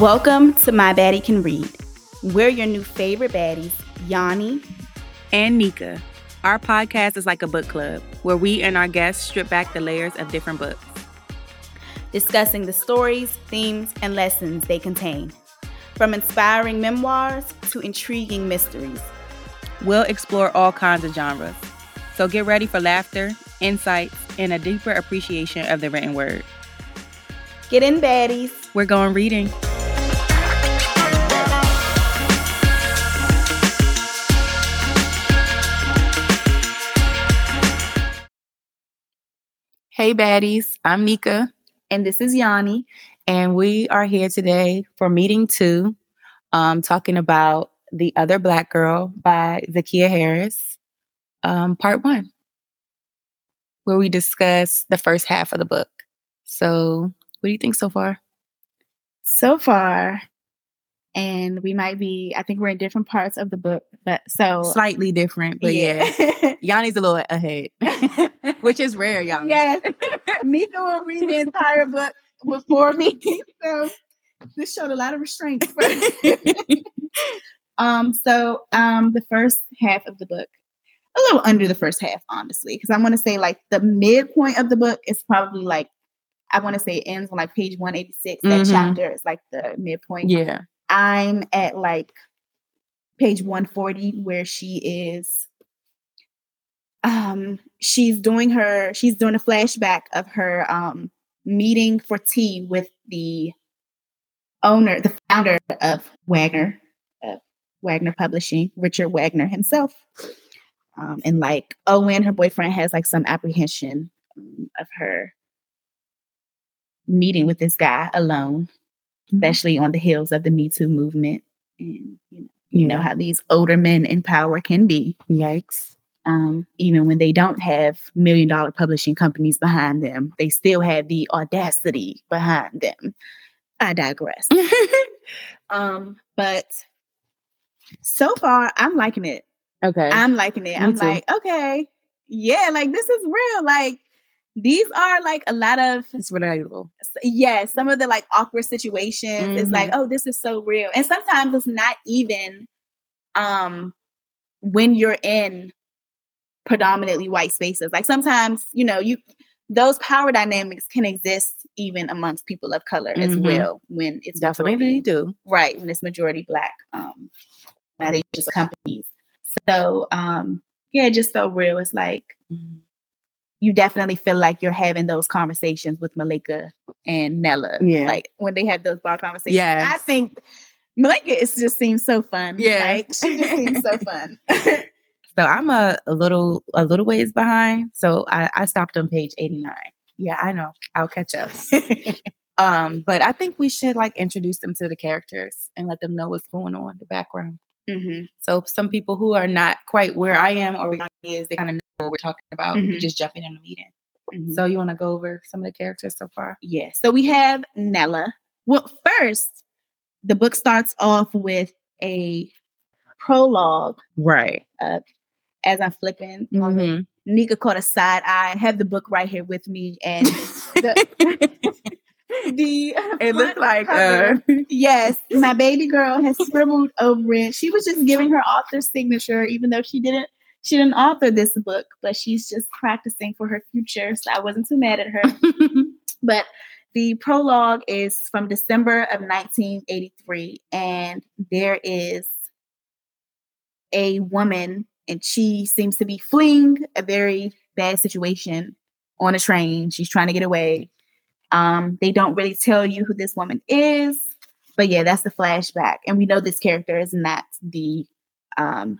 Welcome to My Baddie Can Read. We're your new favorite baddies, Yanni and Nika. Our podcast is like a book club where we and our guests strip back the layers of different books, discussing the stories, themes, and lessons they contain. From inspiring memoirs to intriguing mysteries. We'll explore all kinds of genres. So get ready for laughter, insights, and a deeper appreciation of the written word. Get in, baddies. We're going reading. Hey, baddies. I'm Nika. And this is Yanni. And we are here today for meeting two, um, talking about The Other Black Girl by Zakiya Harris, um, part one, where we discuss the first half of the book. So, what do you think so far? So far, and we might be i think we're in different parts of the book but so slightly different but yeah, yeah. yanni's a little ahead which is rare y'all yes Nika will read the entire book before me so this showed a lot of restraint um so um the first half of the book a little under the first half honestly because i want to say like the midpoint of the book is probably like I want to say it ends on like page 186. That mm-hmm. chapter is like the midpoint. Yeah. I'm at like page 140 where she is um she's doing her she's doing a flashback of her um meeting for tea with the owner the founder of Wagner uh, Wagner Publishing Richard Wagner himself um and like Owen her boyfriend has like some apprehension um, of her meeting with this guy alone Mm-hmm. especially on the heels of the Me Too movement. And you know, you know how these older men in power can be. Yikes. Um, even when they don't have million dollar publishing companies behind them, they still have the audacity behind them. I digress. um, but so far, I'm liking it. Okay. I'm liking it. Me I'm too. like, okay, yeah, like this is real. Like these are like a lot of it's relatable. Yeah, some of the like awkward situations mm-hmm. is like, oh, this is so real. And sometimes it's not even um when you're in predominantly white spaces. Like sometimes, you know, you those power dynamics can exist even amongst people of color mm-hmm. as well when it's definitely majority, do right when it's majority black um just companies. So um yeah, it just felt real. It's like mm-hmm you definitely feel like you're having those conversations with Malika and Nella. Yeah. Like when they had those bar conversations. Yeah. I think Malika is just seems so fun. Yeah. Like she just seems so fun. so I'm a, a little a little ways behind. So I, I stopped on page 89. Yeah, I know. I'll catch up. um, but I think we should like introduce them to the characters and let them know what's going on, in the background. Mm-hmm. So some people who are not quite where I am or is, they kind of know what we're talking about. Mm-hmm. Just jumping in a meeting. Mm-hmm. So you want to go over some of the characters so far? Yes. Yeah. So we have Nella. Well, first, the book starts off with a prologue. Right. Uh, as I'm flipping, mm-hmm. Nika caught a side eye. I have the book right here with me, and the, the it looked like uh, yes, my baby girl has scribbled over it. She was just giving her author's signature, even though she didn't she didn't author this book, but she's just practicing for her future. So I wasn't too mad at her. but the prologue is from December of 1983, and there is a woman, and she seems to be fleeing a very bad situation on a train. She's trying to get away. Um, they don't really tell you who this woman is, but yeah, that's the flashback. And we know this character is not the um,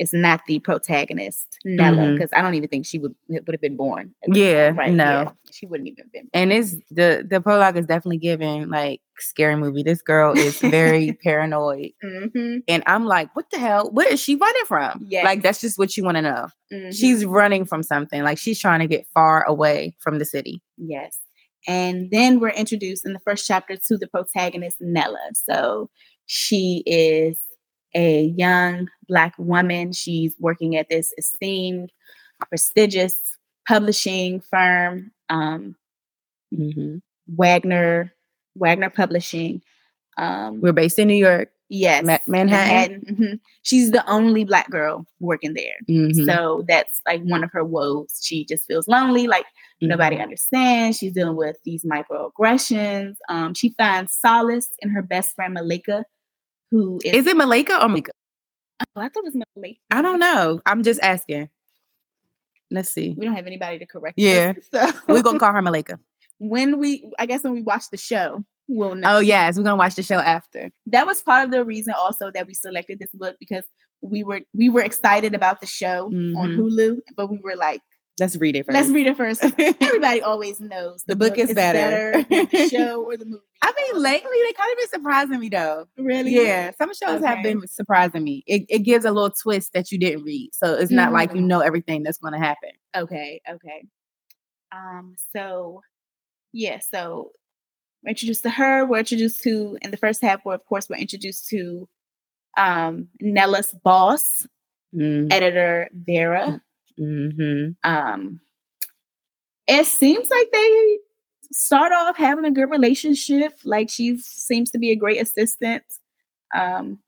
is not the protagonist, Nella, because mm-hmm. I don't even think she would would have been born. Yeah, right. No, yeah, she wouldn't even been. Born. And it's the the prologue is definitely giving like scary movie. This girl is very paranoid, mm-hmm. and I'm like, what the hell? What is she running from? Yeah, like that's just what you want to know. Mm-hmm. She's running from something. Like she's trying to get far away from the city. Yes. And then we're introduced in the first chapter to the protagonist, Nella. So she is a young black woman. She's working at this esteemed, prestigious publishing firm, um, hmm Wagner Wagner Publishing. Um, We're based in New York, yes, Ma- Manhattan. mhm. She's the only black girl working there. Mhm. So that's like one of her woes. She just feels lonely, like nobody Mhm. understands. She's dealing with these microaggressions. Um, she finds solace in her best friend Malika, who is, Is it Malika or Mika? Oh, I thought it was Malika. I don't know. I'm just asking. Let's see. We don't have anybody to correct. Yeah. us, so We're gonna call her Malika. when we, I guess when we watch the show, we'll know. Oh yes, we're gonna watch the show after. that was part of the reason also that we selected this book because we were we were excited about the show on Mhm. Hulu, but we were like, Let's read it 1st let's read it first. Everybody always knows The book is better. than the show or the movie. I mean, lately they kind of been surprising me though. really, Yeah, some shows have been surprising me. It, it gives a little twist that you didn't read, so it's not like you Mm. know everything that's going to happen. Okay, okay. Um, so yeah, so we're introduced to her. We're introduced to in the first half, where of course we're introduced to um Nella's boss, Mm-hmm. editor Vera. Mm-hmm. Um it seems like they start off having a good relationship. Like she seems to be a great assistant. Um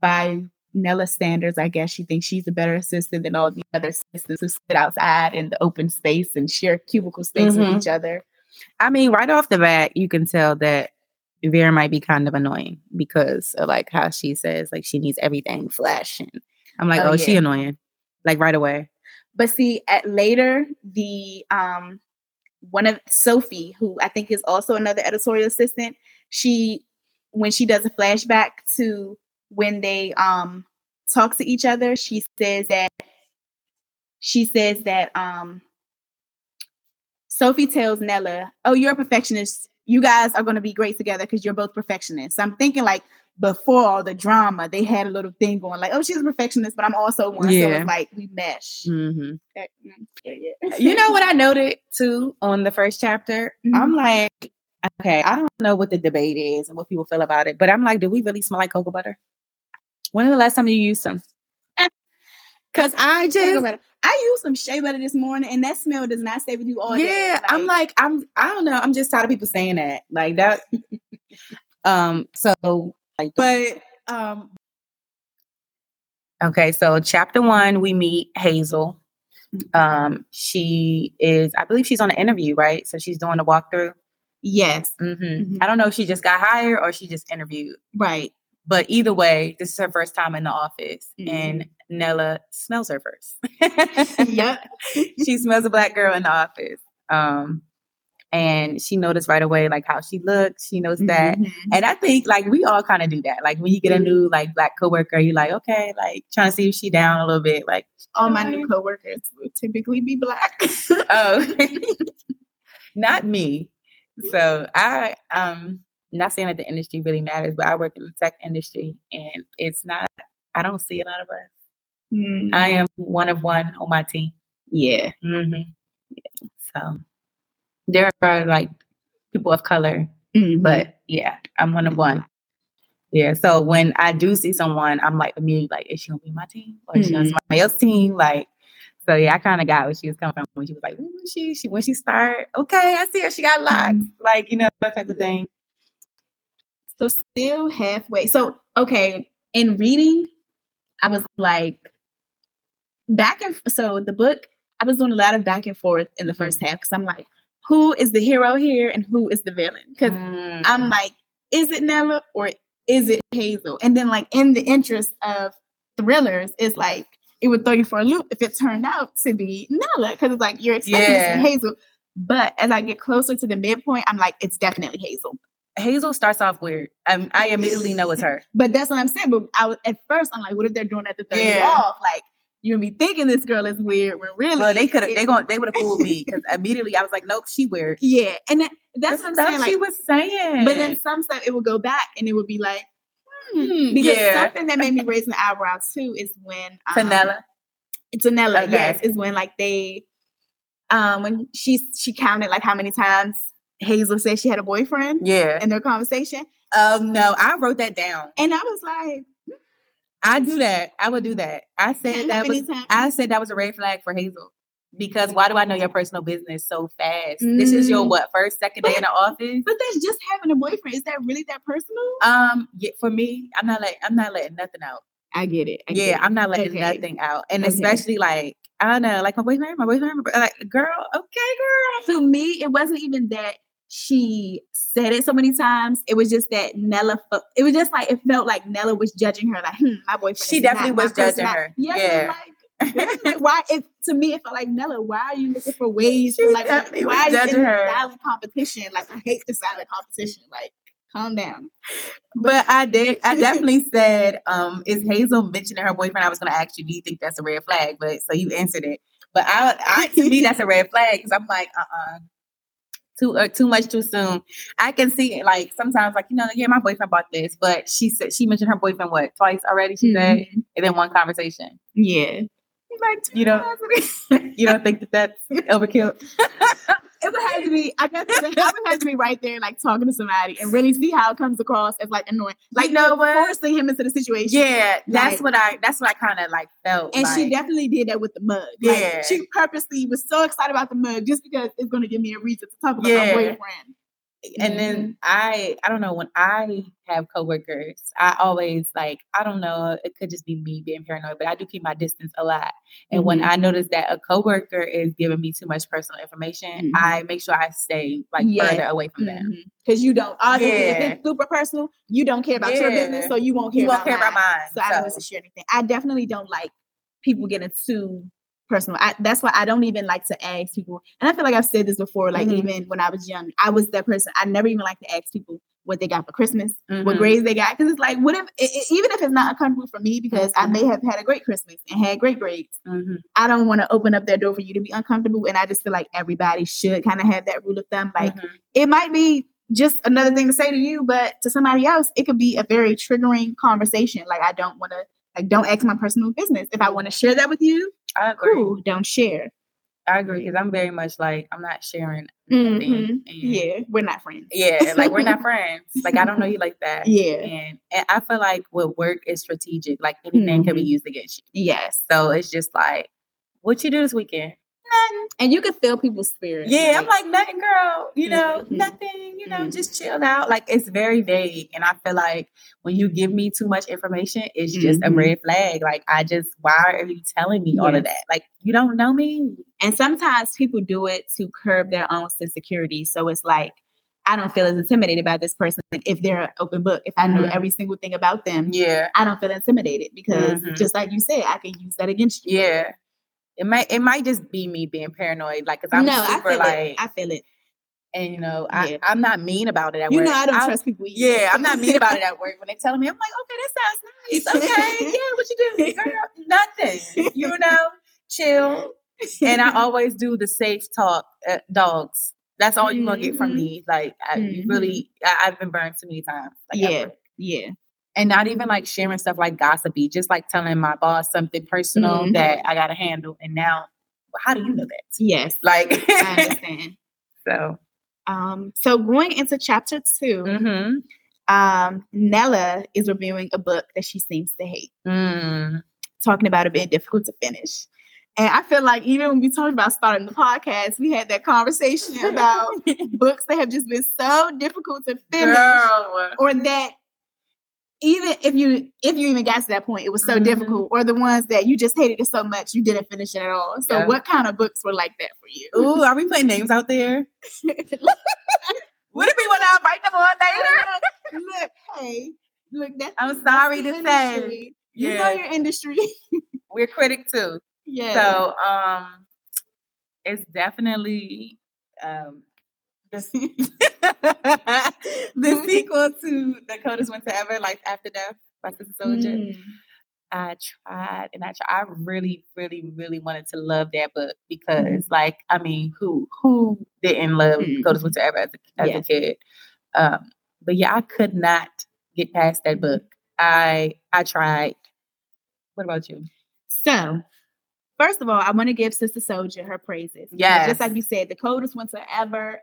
by Nella standards, I guess she thinks she's a better assistant than all the other assistants who sit outside in the open space and share cubicle space Mhm. with each other. I mean, right off the bat, you can tell that Vera might be kind of annoying because of like how she says like she needs everything flash, and I'm like, Oh, oh, she annoying, like right away. But see, at later, the um one of Sophie, who I think is also another editorial assistant, she when she does a flashback to when they um talk to each other, she says that she says that um Sophie tells Nella, "Oh, you're a perfectionist. You guys are going to be great together because you're both perfectionists." So I'm thinking like before all the drama, they had a little thing going like, "Oh, she's a perfectionist, but I'm also one." So Yeah. it's like we mesh. hmm Okay, mm, yeah, yeah. You know what I noted too on the first chapter? I'm Mhm. like, okay, I don't know what the debate is and what people feel about it, but I'm like, do we really smell like cocoa butter? When was the last time you used some? Because I just. I used some shea butter this morning, and that smell does not stay with you all day. yeah, I'm like, I'm, I don't know, I'm just tired of people saying that, like that. um, so but um, okay, so chapter one, we meet Hazel. Um, she is, I believe she's on an interview, right? So she's doing a walkthrough. yes, hmm Mhm. I don't know if she just got hired or she just interviewed. right. But either way, this is her first time in the office, and Nella smells her first. Yep. she smells a black girl in the office. Um, and she noticed right away like how she looks. She knows that. Mhm. And I think like we all kind of do that. Like when you get a new like black coworker, you're like, okay, like trying to see if she down a little bit. Like, all my new coworkers would typically be black. oh, not me. So I um not saying that the industry really matters, but I work in the tech industry and it's not I don't see a lot of us. Mm, I am one of one on my team. yeah. Mm-hmm. So there are like people of color, Mhm. but yeah, I'm one of one. Yeah. So when I do see someone, I'm like immediately like, is she gonna be my team or is she on somebody else's team? Like, so yeah, I kind of got where she was coming from when she was like, "Ooh, she, she when she started, okay, I see her, she got locks, like you know that type of thing. So still halfway. So okay, in reading, I was like back and so the book. I was doing a lot of back and forth in the first half because I'm like, who is the hero here and who is the villain? Because Mm. I'm like, is it Nella or is it Hazel? And then like in the interest of thrillers, it's like it would throw you for a loop if it turned out to be Nella because it's like you're expecting Yeah. Hazel. But as I get closer to the midpoint, I'm like, it's definitely Hazel. Hazel starts off weird. Um, I immediately know it's her. But that's what I'm saying. But I was at first, I'm like, what if they're doing that to throw you Yeah. off? Like you me thinking this girl is weird when really Well, they could have. They going They would have fooled me because immediately I was like, nope, she weird. yeah, and that, that's what I'm saying. Like, she was saying. but then some stuff it would go back and it would be like, hmm. because yeah. something that made me raise my eyebrows too is when um, Tanella. Tanella, Okay. yes, is when like they, um, when she she counted like how many times Hazel said she had a boyfriend Yeah. in their conversation, Um, no, I wrote that down. And I was like, I do that. I would do that. I said that was. I said that was a red flag for Hazel. Because why do I know your personal business so fast? This is your Mm. what first, second day in the office? But that's just having a boyfriend. Is that really that personal? Um, yeah, for me, I'm not letting I'm not letting nothing out. I get it. I yeah, get. I'm not letting Okay. nothing out, and Okay. especially like I don't know, like my boyfriend, my boyfriend, my boy- like girl, okay, girl. to me, it wasn't even that she said it so many times. It was just that Nella. It was just like it felt like Nella was judging her. Like, hmm, my boyfriend. She is definitely not was judging person. her. Yeah. Yeah. Like, like, why? It, to me, it felt like Nella. Why are you looking for ways? She to, like, why was are you in judging her. silent competition? Like, I hate the silent competition. Like, calm down. But I did. I definitely said, um, "Is Hazel mentioning her boyfriend?" I was going to ask you, "Do you think that's a red flag?" But so you answered it. But I, I to me, that's a red flag because I'm like, uh, uh too uh, too much too soon. I can see it like sometimes, like you know, yeah, my boyfriend bought this, but she said she mentioned her boyfriend what twice already. She said, Mhm. and then one conversation. Yeah. Like you don't, you don't think that that's overkill? It would have to be, I guess, it would have to be right there, like talking to somebody, and really see how it comes across as like annoying, like You know what? forcing him into the situation. Yeah, that's Like- what I. That's what I kind of like felt. And she definitely did that with the mug. Like, Yeah. she purposely was so excited about the mug just because it's going to give me a reason to talk about Yeah. my boyfriend. And then I I don't know when I have coworkers, I always like I don't know, it could just be me being paranoid, but I do keep my distance a lot. And when Mhm. I notice that a coworker is giving me too much personal information, Mhm. I make sure I stay like Yeah. further away from them. Because you don't, obviously, if it's super personal, you don't care about your business, so you won't care, You won't about, care about mine. mine, So I don't want to share anything. I definitely don't like people getting too personal. I, that's why I don't even like to ask people. And I feel like I've said this before, like Mhm. even when I was young, I was that person. I never even like to ask people what they got for Christmas, what Mhm. grades they got. Because it's like, what if, i- i- even if it's not uncomfortable for me, because I may have had a great Christmas and had great grades, Mhm. I don't want to open up that door for you to be uncomfortable. And I just feel like everybody should kind of have that rule of thumb. Like, Mhm. it might be just another thing to say to you, but to somebody else, it could be a very triggering conversation. Like, I don't want to, like, don't ask my personal business. If I want to share that with you, I agree. cool, don't share. I agree because I'm very much like I'm not sharing. Mhm. And- Yeah, we're not friends. Yeah, like we're not friends. Like I don't know you like that. Yeah. And, and I feel like with work is strategic. Like anything can be Mhm. used against you. Yes. So it's just like, what you do this weekend? Nothing. And you can feel people's spirit. Yeah, I'm like nothing, girl. You know, Mhm. nothing. You know, Mhm. just chilled out. Like it's very vague, and I feel like when you give me too much information, it's just a Mhm. red flag. Like I just, why are you telling me all of that? Like you don't know me. And sometimes people do it to curb their own insecurity. So it's like, I don't feel as intimidated by this person if they're an open book. If I know Mhm. every single thing about them, Yeah, I don't feel intimidated because Mhm. just like you said, I can use that against you. yeah. It might, it might just be me being paranoid. Like, cause I'm no, I super feel like, it. I feel it. and you know, I, Yeah. I'm not mean about it at You work. know, I don't I'm- trust people. either. Yeah, I'm not mean about it at work. When they tell me, I'm like, okay, that sounds nice. Okay, yeah, what you do? Girl, nothing. You know, chill. And I always do the safe talk, uh, dogs. That's all you're gonna get from Mhm. me. Like, I you Mhm. really, I, I've been burned too many times. Like, Yeah. yeah. And not even like sharing stuff like gossipy, just like telling my boss something personal Mhm. that I got to handle. And now, well, how do you know that? Yes. Like, I understand. so. Um, so going into chapter 2 Mm-hmm. um, Nella is reviewing a book that she seems to hate, Mm. talking about it being difficult to finish. And I feel like even when we talked about starting the podcast, we had that conversation about books that have just been so difficult to finish, Girl. or that even if you if you even got to that point, it was so Mhm. difficult, or the ones that you just hated it so much you didn't finish it at all. So, Yeah. what kind of books were like that for you? Ooh, are we putting names out there? What if we want to invite them on later? look, hey, look, that's I'm sorry that's to the say. industry. You know your industry. We're critic too. yeah. So um it's definitely um the, sequel to The Coldest Winter Ever, Life After Death by Sister Souljah. Mm. I tried and I tried. I really, really, really wanted to love that book because, like, I mean, who who didn't love Mhm. Coldest Winter Ever as a, as Yeah. a kid? Um, but yeah, I could not get past that book. I I tried. What about you? So, first of all, I want to give Sister Souljah her praises. Yeah, Just like you said, the coldest winter ever.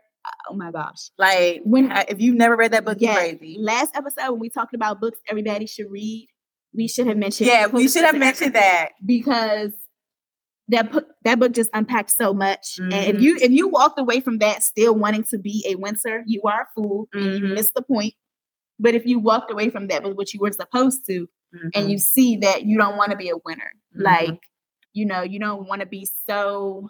Oh my gosh. Like When- if you've never read that book, you're crazy. Last episode when we talked about books everybody should read, we should have mentioned Yeah, we should have mentioned that. because that book that book just unpacked so much. And if Mhm. you if you walked away from that still wanting to be a Winter, you are a fool. and You Mhm. missed the point. But if you walked away from that with what you were supposed to, and Mhm. you see that you don't want to be a Winter, like you know, you don't want to be so.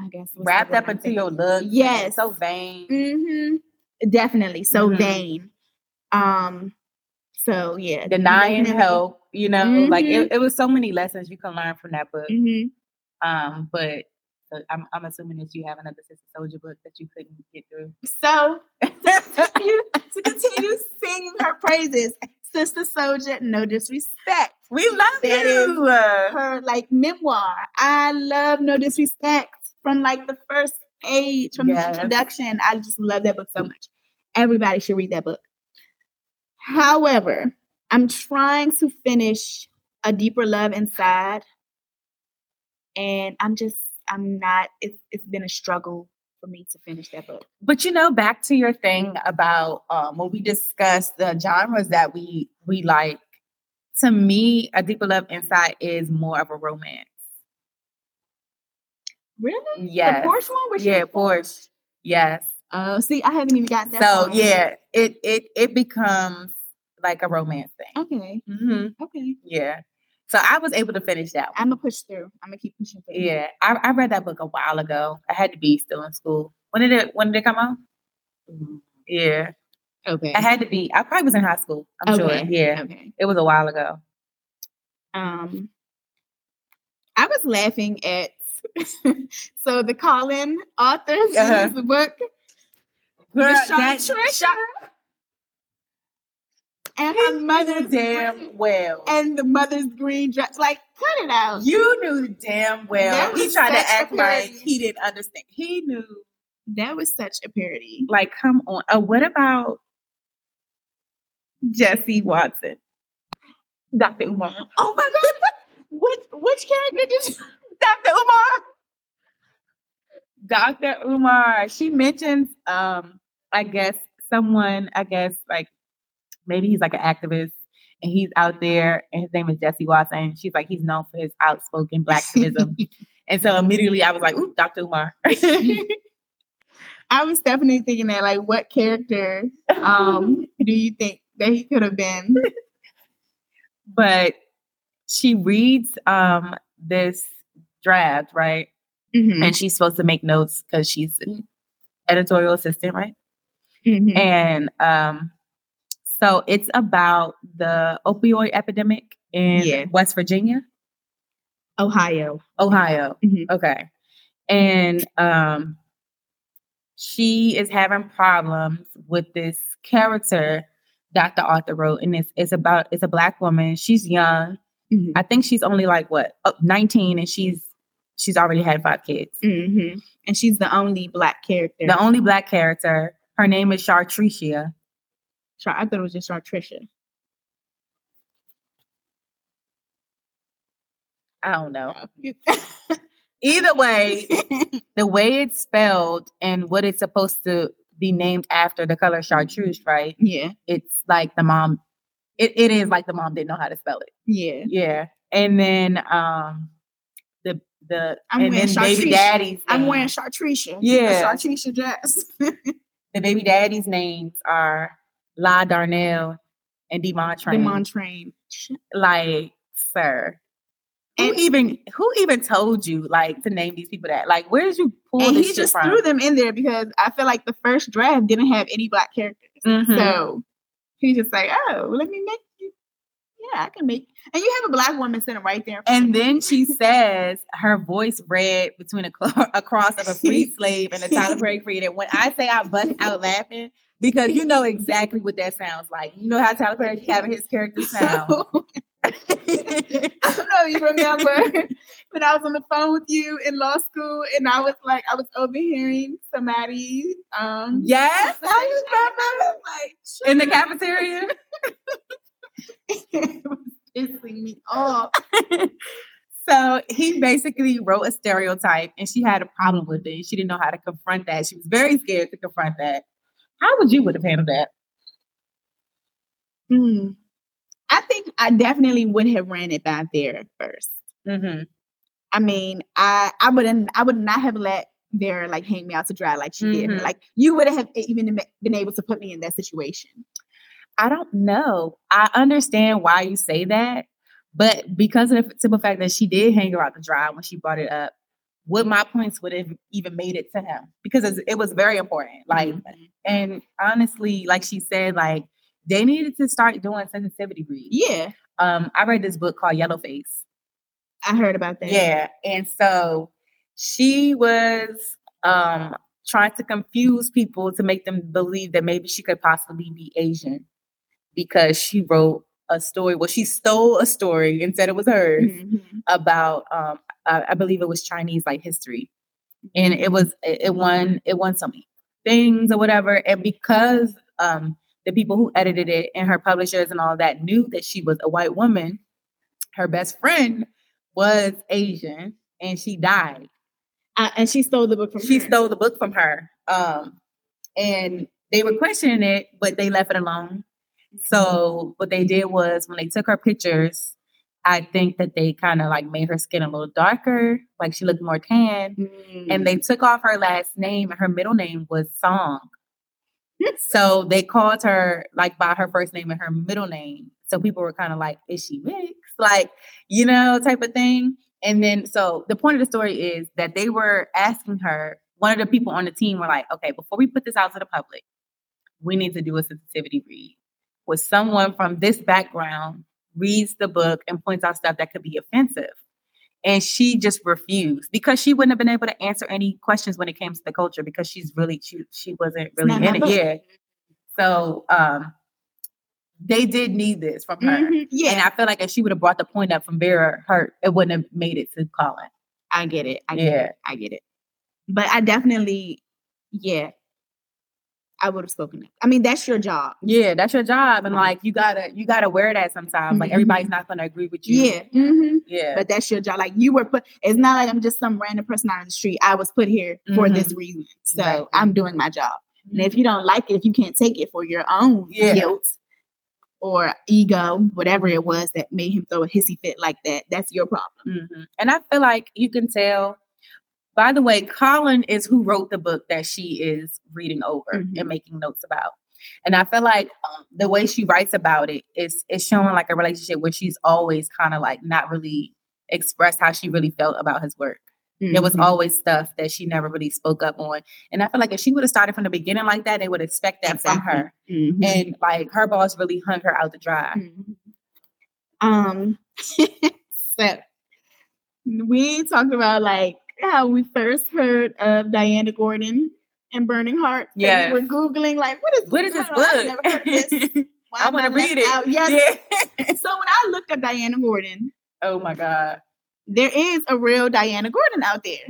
I guess wrapped up into your look. Yes. so vain. Mm-hmm. Definitely. So Mhm. vain. Um, so yeah. Denying definitely. help, you know, like Mhm. it, it was so many lessons you can learn from that book. Mhm. Um, but so I'm I'm assuming that you have another Sister Souljah book that you couldn't get through. So to to continue singing her praises, Sister Souljah, no disrespect. we love That you. Her like memoir. I love No Disrespect from like the first page from Yes. the introduction. I just love that book so much. Everybody should read that book. However, I'm trying to finish A Deeper Love Inside. And I'm just, I'm not, it's, it's been a struggle for me to finish that book. But you know, back to your thing about um, when we discussed the genres that we we like. To me, a deeper love inside is more of a romance. Really? Yeah. The Porsche one? Which yeah. Porsche. Yes. Oh, see, I haven't even got that. So far. yeah, it it it becomes like a romance thing. Okay. Mm-hmm. Okay. Yeah. So I was able to finish that one. I'm gonna push through. I'm gonna keep pushing through. Yeah, I, I read that book a while ago. I had to be still in school. When did it When did it come out? Yeah, Okay. I had to be. I probably was in high school. I'm okay. sure. Yeah, Okay. it was a while ago. Um, I was laughing at so the Colin authors Uh-huh. of the book, Girl, that- Trisha, and her mother's damn well. and the mother's green dress. Like, cut it out. you knew damn well. He tried to act like he didn't understand. He knew. That was such a parody. Like, come on. Oh, what about Jesse Watson? Dr. Umar. Oh my god! Which which character did you? Dr. Umar. Dr. Umar. She mentions um, I guess someone, I guess like maybe he's like an activist and he's out there and his name is Jesse Watson. She's like he's known for his outspoken blacktivism. and so immediately I was like, ooh, Dr. Umar. I was definitely thinking that. Like, what character um do you think that he could have been? but she reads um this draft, right? Mhm. And she's supposed to make notes because she's an editorial assistant, right? Mhm. And um, so it's about the opioid epidemic in Yeah. West Virginia, Ohio. Ohio. Mhm. Okay. And um, she is having problems with this character that the author wrote. And it's, it's about, it's a black woman. She's young. Mhm. I think she's only like what, oh, 19 and she's, she's already had five kids. hmm And she's the only black character. The only black character, her name is Chartricia. Char- I thought it was just Chartricia. I don't know. Either way, the way it's spelled and what it's supposed to be named after the color chartreuse, right? yeah, It's like the mom. It, it is like the mom didn't know how to spell it. yeah. Yeah, and then um, the I'm and wearing then baby daddy's. I'm name- wearing Chartricia. Yeah. Chartricia dress. the baby daddy's names are La Darnell and Devon the Train. Like, sir. Who even who even told you like to name these people that? Like, where did you pull And he just from? threw them in there because I feel like the first draft didn't have any black characters. Mhm. So he just like, oh, let me make. Yeah, I can make. And you have a black woman sitting right there. And then she says her voice read between a, cl- a cross of a free slave and a Tyler Perry freedom. When I say I bust out laughing, because you know exactly what that sounds like. You know how Tyler Perry having his character sound. I don't know if you remember when I was on the phone with you in law school and I was like, I was overhearing somebody. Um, yes, I remember. like, In the cafeteria. Pissing me off. so he basically wrote a stereotype and she had a problem with it. She didn't know how to confront that. She was very scared to confront that. How would you would have handled that? Hmm. I think I definitely would have ran it by Vera 1st Mm-hmm. I mean, I I wouldn't I would not have let Vera like hang me out to dry like she did. Mhm. Like you would have even been able to put me in that situation. I don't know. I understand why you say that, but because of the simple fact that she did hang her out to dry when she brought it up, would my points would have even made it to him because it was very important. Like, Mhm. and honestly, like she said, like they needed to start doing sensitivity reads. yeah, Um, I read this book called Yellowface. I heard about that. Yeah. And so she was um trying to confuse people to make them believe that maybe she could possibly be Asian because she wrote a story. Well, she stole a story and said it was hers Mhm. about um I, I believe it was Chinese like history. And it was it, it won it won some things or whatever. And because um the people who edited it and her publishers and all that knew that she was a white woman, her best friend was Asian and she died. Uh, and she stole the book from She her. stole the book from her. Um, and they were questioning it, but they left it alone. So what they did was when they took her pictures, I think that they kind of like made her skin a little darker, like she looked more tan. Mm. And they took off her last name, and her middle name was Song. so they called her like by her first name and her middle name. So people were kind of like, "Is she mixed?" Like you know, type of thing. And then, so the point of the story is that they were asking her. One of the people on the team were like, "Okay, before we put this out to the public, we need to do a sensitivity read with someone from this background reads the book and points out stuff that could be offensive." And she just refused because she wouldn't have been able to answer any questions when it came to the culture because she's really she, she wasn't really in it. book. Yeah. So um they did need this from her. Mhm. Yeah, And I feel like if she would have brought the point up from Vera Hurt, it wouldn't have made it to Colin. I get it. I get Yeah. it. I get it. But I definitely, yeah, I would have spoken. it. I mean, that's your job. Yeah, that's your job. And Mhm. like you gotta you gotta wear that sometimes. Like Mhm. everybody's not gonna agree with you. Yeah. hmm Yeah. But that's your job. Like you were put. It's not like I'm just some random person out on the street. I was put here for Mhm. this reason. So Exactly. I'm doing my job. And if you don't like it, if you can't take it for your own Yeah. guilt or ego, whatever it was that made him throw a hissy fit like that, that's your problem. Mhm. And I feel like you can tell. By the way, Colin is who wrote the book that she is reading over Mhm. and making notes about. And I feel like um, the way she writes about it is is showing like a relationship where she's always kind of like not really expressed how she really felt about his work. There was Mhm. always stuff that she never really spoke up on. And I feel like if she would have started from the beginning like that, they would expect that from Exactly. her. Mhm. And like her boss really hung her out to dry. Mhm. Um, so we talked about like how we first heard of Diana Gordon and Burning Heart. Yeah. we we're googling like what is What is this know, I've book? never heard this. Why I want to read it. out? Yes. Yeah. So when I looked up Diana Gordon, oh my God. there is a real Diana Gordon out there,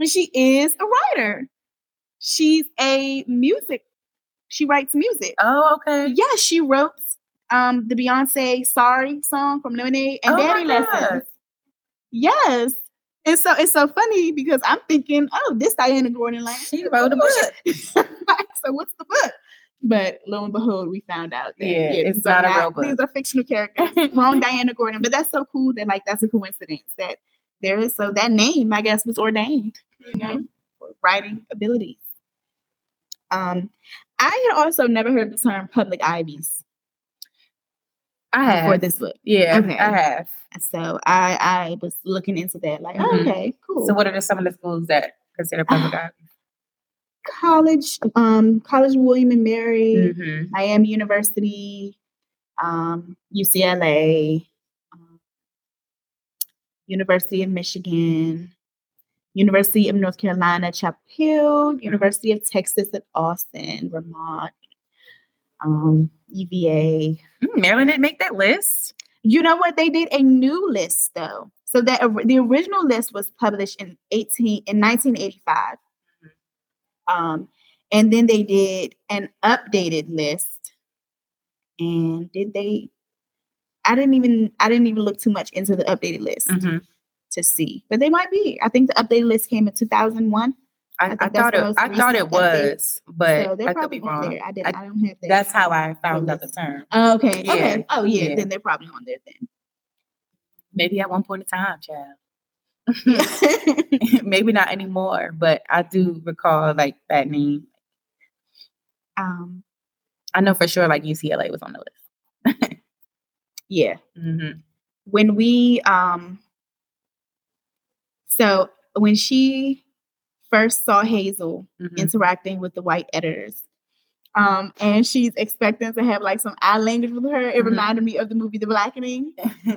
and she is a writer. She's a music. She writes music. Oh, okay. Yeah, she wrote um the Beyonce "Sorry" song from Lemonade and Oh Daddy Lessons. Yes, and so it's so funny because I'm thinking, oh, this Diana Gordon, like She wrote a book. so what's the book? But lo and behold, we found out that Yeah, it's these not a real book. These are fictional characters. Wrong Diana Gordon, but that's so cool that like that's a coincidence that there is so that name I guess was ordained, you know, for writing abilities. Um, I had also never heard the term public ivies I have. for this book, Yeah, Okay. I have. so I I was looking into that. Like, Mhm. okay, cool. So, what are some of the schools that consider public art? college, um, College William and Mary, Mm-hmm. Miami University, um, UCLA, um, University of Michigan, University of North Carolina, Chapel Hill, University of Texas at Austin, Vermont, um, UVA. Mm, Maryland didn't make that list. You know what? They did a new list though. So that the original list was published in 18 in 1985. Um, and then they did an updated list. And did they? I didn't even I didn't even look too much into the updated list Mm-hmm. to see, but they might be. I think the updated list came in 2001. I, I I, thought it. I thought it was, but so I could be wrong. there. I did. I- I, don't have that. That's how I found out the term. Oh, okay. Yeah. Okay. Oh yeah, Yeah. Then they're probably on there then. Maybe at one point in time, child. Maybe not anymore, but I do recall like that name. um. I know for sure like UCLA was on the list. Yeah. hmm When we um. So when she first saw Hazel hmm interacting with the white editors. Um, and she's expecting to have like some eye language with her. It Mhm. reminded me of the movie The Blackening.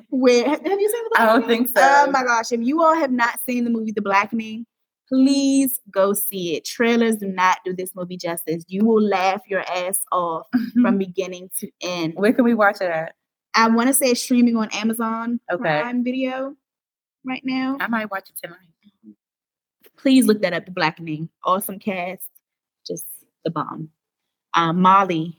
Where have you seen The Blackening? I don't think so. Oh my gosh! If you all have not seen the movie The Blackening, please go see it. Trailers do not do this movie justice. You will laugh your ass off from beginning to end. Where can we watch it at? I want to say it's streaming on Amazon Okay. Prime Video right now. I might watch it tonight. Please look that up. The Blackening, awesome cast, just the bomb. Um, Molly,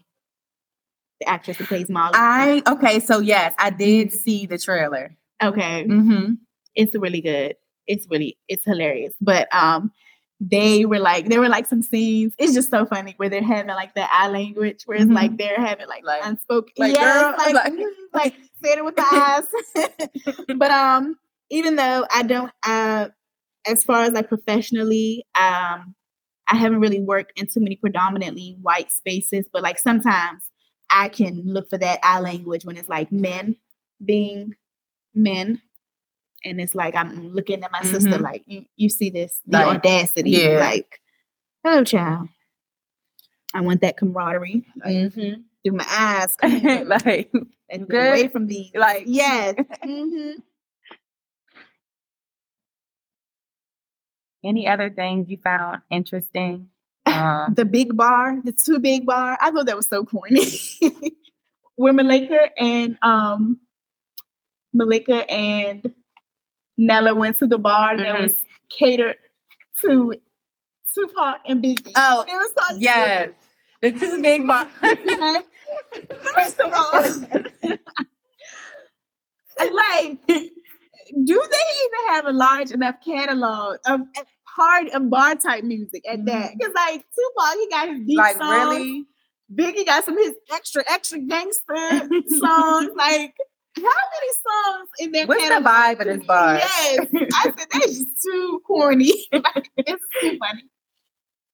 the actress who plays Molly. I okay, so yes, I did see the trailer. okay, Mm-hmm. it's really good. It's really it's hilarious. But um, they were like there were like some scenes. It's just so funny where they're having like the eye language, where it's Mhm. like they're having like, Like- unspoken, like, yes, girl, like like- mm, like saying it with the eyes. but um, even though I don't, uh, as far as like professionally, um, I haven't really worked in too many predominantly white spaces, but like sometimes I can look for that eye language when it's like men being men. And it's like I'm looking at my sister Mhm. like you, you see this the Like, audacity yeah. like hello, child I want that camaraderie Mm-hmm. through my eyes like and away from these Like- yes hmm any other things you found interesting? Um, the big bar, the two big bar. I thought that was so corny. Where Malika and um Malika and Nella went to the bar that Mhm. was catered to Tupac and Biggie. Oh, it was so yes, the two big bar. First of all, like, do they even have a large enough catalog of hard and bar type music at that? Because like Tupac, he got his deep like songs. really? Biggie got some of his extra, extra gangster songs. Like, how many songs in their What's the catalog? vibe in this bar? Yes. I said that's just too corny. It's too funny.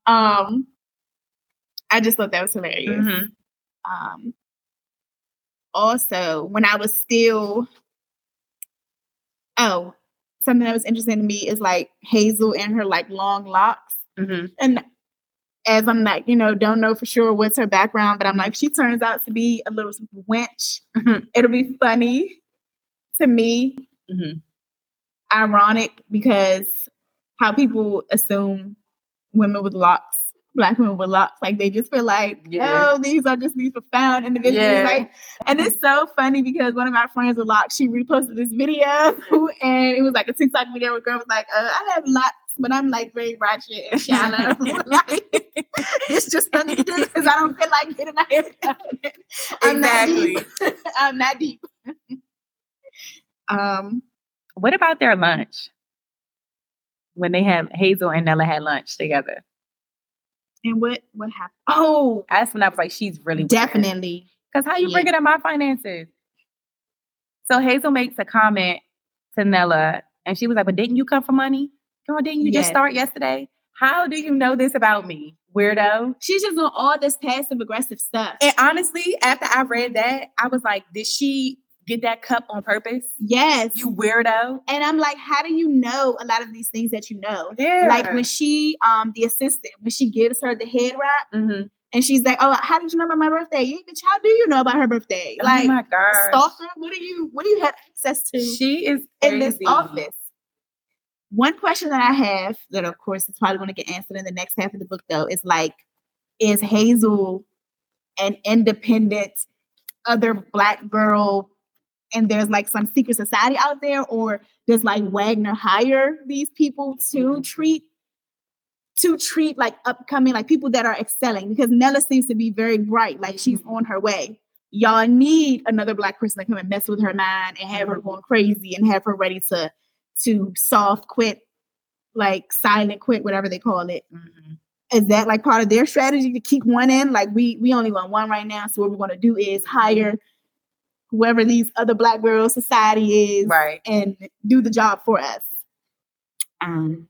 Um, I just thought that was hilarious. Mhm. Um, also, when I was still, oh, something that was interesting to me is like Hazel and her like long locks. Mhm. And as I'm like, you know, don't know for sure what's her background, but I'm like, she turns out to be a little wench. Mhm. It'll be funny to me, Mhm. ironic because how people assume women with locks, black women with locks, like they just feel like, Yeah. oh, these are just these profound individuals. Yeah. Like, and it's so funny because one of my friends with locks, she reposted this video and it was like a TikTok video where a girl was like, uh, I have locks, but I'm like very ratchet and shallow. like, it's just funny because I don't feel like getting a haircut. I'm not Exactly. deep. I'm not deep. um, What about their lunch? When they had Hazel and Nella had lunch together. And what what happened? Oh, That's when I was like, she's really definitely. Because how you Yeah. it up my finances? So Hazel makes a comment to Nella, and she was like, "But didn't you come for money? Girl, didn't you just start yesterday? How do you know this about me, weirdo?" She's just doing all this passive aggressive stuff. And honestly, after I read that, I was like, "Did she get that cup on purpose? yes. You weirdo." and I'm like, how do you know a lot of these things that you know? Yeah. Like when she, um, the assistant, when she gives her the head wrap Mhm. and she's like, Oh, how did you know about my birthday? Yeah, bitch, how do you know about her birthday? oh Like my god, stalker, what do you what do you have access to she is in this office? One question that I have that of course is probably going to get answered in the next half of the book though is like, is Hazel an independent other black girl and there's like some secret society out there or does like Wagner hire these people to mm-hmm. treat to treat like upcoming like people that are excelling because Nella seems to be very bright like she's mm-hmm. on her way y'all need another black person to come and mess with her mind and have her mm-hmm. going crazy and have her ready to to soft quit, like silent quit, whatever they call it. Mhm. Is that like part of their strategy to keep one in? Like we we only want one right now, so what we're gonna do is hire whoever these other Black Girl Society is Right. and do the job for us. Um,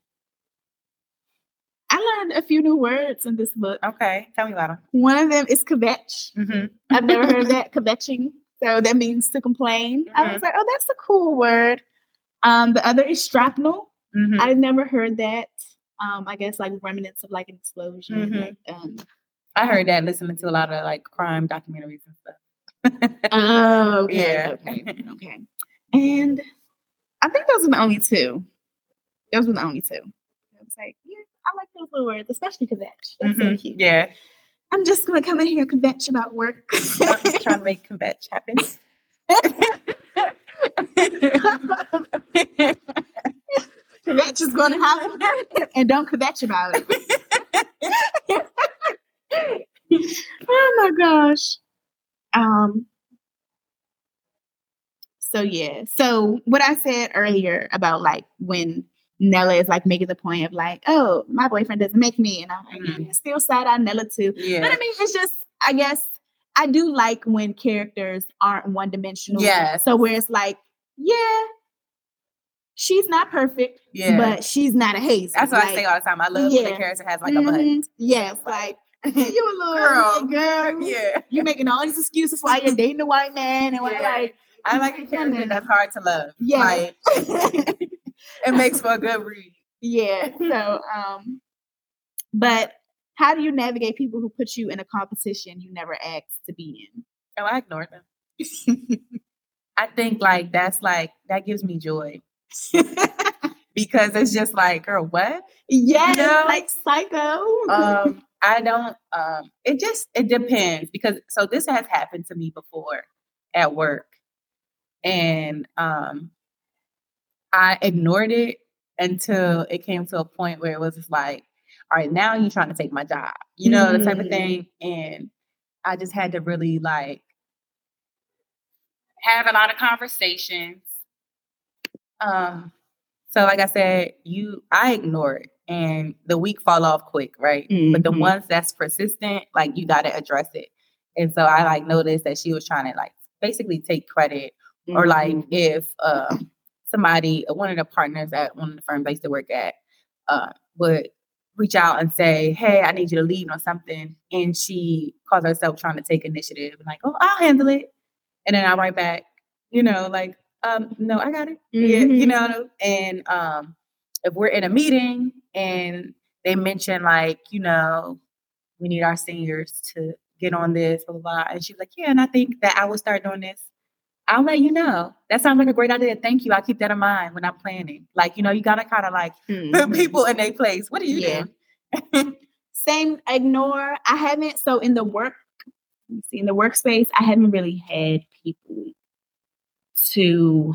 I learned a few new words in this book. Okay. Tell me about them. One of them is kvetch. Mm-hmm. I've never heard of that kvetching. So that means to complain. I was like, oh, that's a cool word. Um, the other is shrapnel. Mm-hmm. I've never heard that. Um, I guess like remnants of like an explosion. Mhm. like, um, I heard that listening to a lot of like crime documentaries and stuff. Oh, okay, Yeah. okay, okay. And I think those were the only two. Those were the only two. I was like, yeah, I like those little words, especially kvetch. That's so Mhm. cute. Yeah. I'm just gonna come in here and kvetch about work. I'm Trying to make convetch happen. kvetch is gonna happen, and don't kvetch about it. oh my gosh. Um. So yeah. So what I said earlier about like when Nella is like making the point of like, oh, my boyfriend doesn't make me, and I'm like, Mhm. "Yeah, still side eye Nella too. Yeah. But. I mean, it's just, I guess, I do like when characters aren't one dimensional. Yeah. So where it's like, yeah, she's not perfect, Yeah. but she's not a haze. That's what I say all the time. I love when Yeah. the character has like a butt. mhm, Yes, like you a little Girl. girl. Yeah. You making all these excuses why you're dating a white man and why Yeah. like I like a character that's hard to love. Yeah. Like it makes for a good read. yeah. So um, but how do you navigate people who put you in a competition you never asked to be in? Oh, I ignore them. I think like that's like that gives me joy. because it's just like, girl, what? Yes, know? like psycho. um i don't um it just it depends because so this has happened to me before at work and um i ignored it until it came to a point where it was just like all right now you're trying to take my job you know the type of Mhm. thing and i just had to really like have a lot of conversations um so like i said you i ignore it and the weak fall off quick right but the Mhm. ones that's persistent like you got to address it and so i like noticed that she was trying to like basically take credit or like Mhm. if um somebody one of the partners at one of the firms i used to work at uh would reach out and say hey i need you to lead on something and she calls herself trying to take initiative and like oh i'll handle it and then i write back you know like um no i got it yeah, you Mhm. know, and um, if we're in a meeting and they mention like, you know, we need our seniors to get on this, blah blah, blah. and she's like, yeah, and I think that I will start doing this. I'll let you know. That sounds like a great idea. Thank you. I'll keep that in mind when I'm planning. Like, you know, you gotta kind of like put Mhm. people in their place. What do you Yeah. do? Same ignore. I haven't so in the work see in the workspace, I haven't really had people to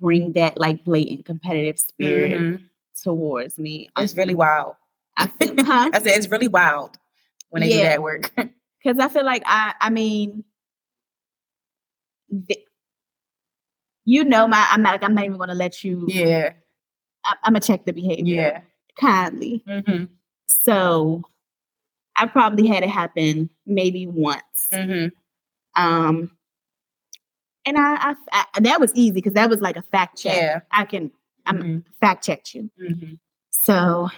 bring that like blatant competitive spirit Mhm. towards me. It's really wild. I feel, huh? I said it's really wild when they do that work. because I feel like I I mean th- you know my I'm not like I'm not even gonna let you yeah, I, I'm gonna check the behavior yeah. kindly. hmm So I probably had it happen maybe once. hmm Um and I, I, I that was easy because that was like a fact check. Yeah. I can I'm Mhm. fact checked you. hmm So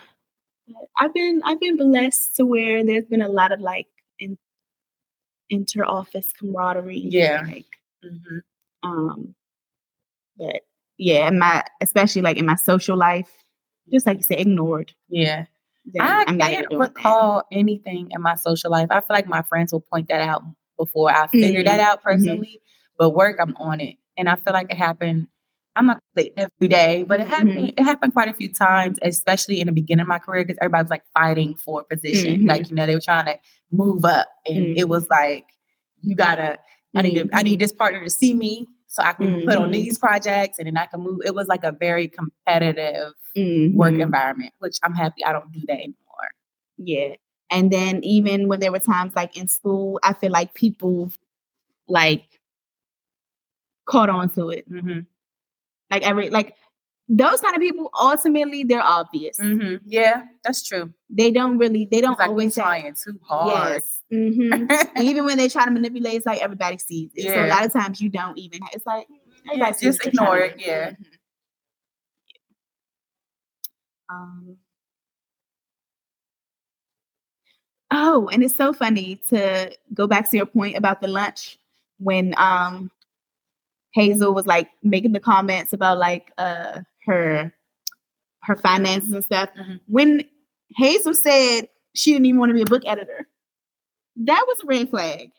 I've been I've been blessed to where there's been a lot of like in, inter office camaraderie. Yeah. Like hmm um but yeah, my especially like in my social life, just like you said, ignored. Yeah. I I'm can't doing that. recall anything in my social life. I feel like my friends will point that out before I figure that Mhm, out personally. But work, I'm on it, and I feel like it happened. I'm not gonna say every day, but it happened. Mhm. It happened quite a few times, especially in the beginning of my career, because everybody was like fighting for a position. Mhm. Like you know, they were trying to move up, and it was like you gotta. I need to, I need this partner to see me so I can put on Mhm. these projects, and then I can move. It was like a very competitive work Mhm. environment, which I'm happy I don't do that anymore. Yeah. And then even when there were times like in school, I feel like people like caught on to it. Mm-hmm. Like every like those kind of people ultimately they're obvious. Mhm. Yeah, that's true. They don't really they don't It's like always we have- trying too hard. Yes. hmm Even when they try to manipulate, it's like everybody sees it. So a lot of times you don't even. It's like sees just ignore it, yeah. Mhm. Um. Oh, and it's so funny to go back to your point about the lunch when um Hazel was like making the comments about like uh her her finances and stuff. Mhm. When Hazel said she didn't even want to be a book editor, that was a red flag.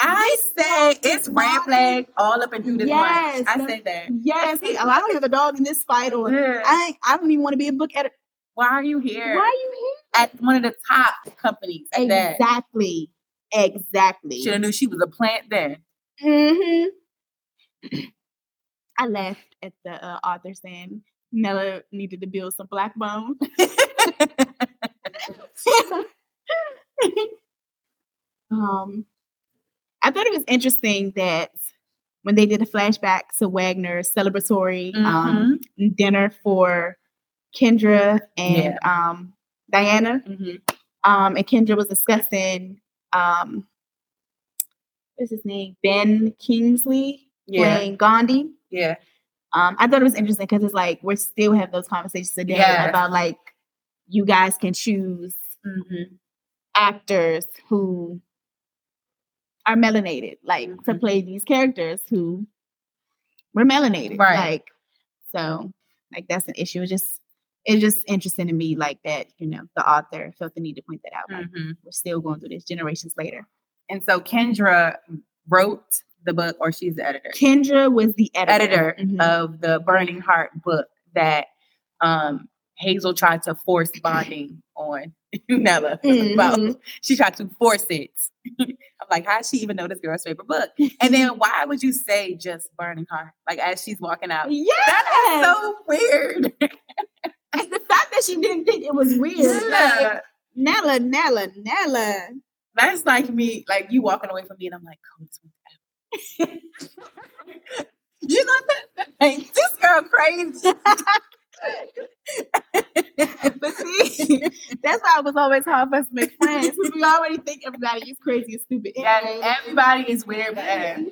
I say it's red flag all up and through this Yes, lunch. I say that. Yes, I don't have a dog in this fight, or Yeah. I I don't even want to be a book editor. Why are you here? Why are you here? At one of the top companies. At that. Exactly, exactly. Should have knew she was a plant then. hmm I laughed at the uh, author saying Nella needed to build some black bone. um, I thought it was interesting that when they did a flashback to Wagner's celebratory um, dinner for Kendra and um, Diana, Mhm. um, and Kendra was discussing um, what's his name, Ben Kingsley Yeah. playing Gandhi. Yeah. Um, I thought it was interesting because it's like we're still have those conversations today Yes. about like you guys can choose Mhm. actors who are melanated, like to Mhm. play these characters who were melanated, Right. Like, so like that's an issue. It's just it's just interesting to me, like that. You know, the author felt the need to point that out. Like Mhm. we're still going through this generations later. And so Kendra wrote the book, or she's the editor. Kendra was the editor, editor Mhm. of the Burning Heart book that um, Hazel tried to force bonding on Nella. about. Mhm. She tried to force it. I'm like, how does she even know this girl's favorite book? And then why would you say just Burning Heart? Like as she's walking out. Yeah. That is so weird. And the fact that she didn't think it was weird. Like, Nella, Nella, Nella. That's like me, like you walking away from me, and I'm like, oh, this one's out. You know that? Like, this girl crazy. But see, that's why it was always hard for us to make friends. We already think everybody is crazy and stupid. Yeah, everybody is weird, man.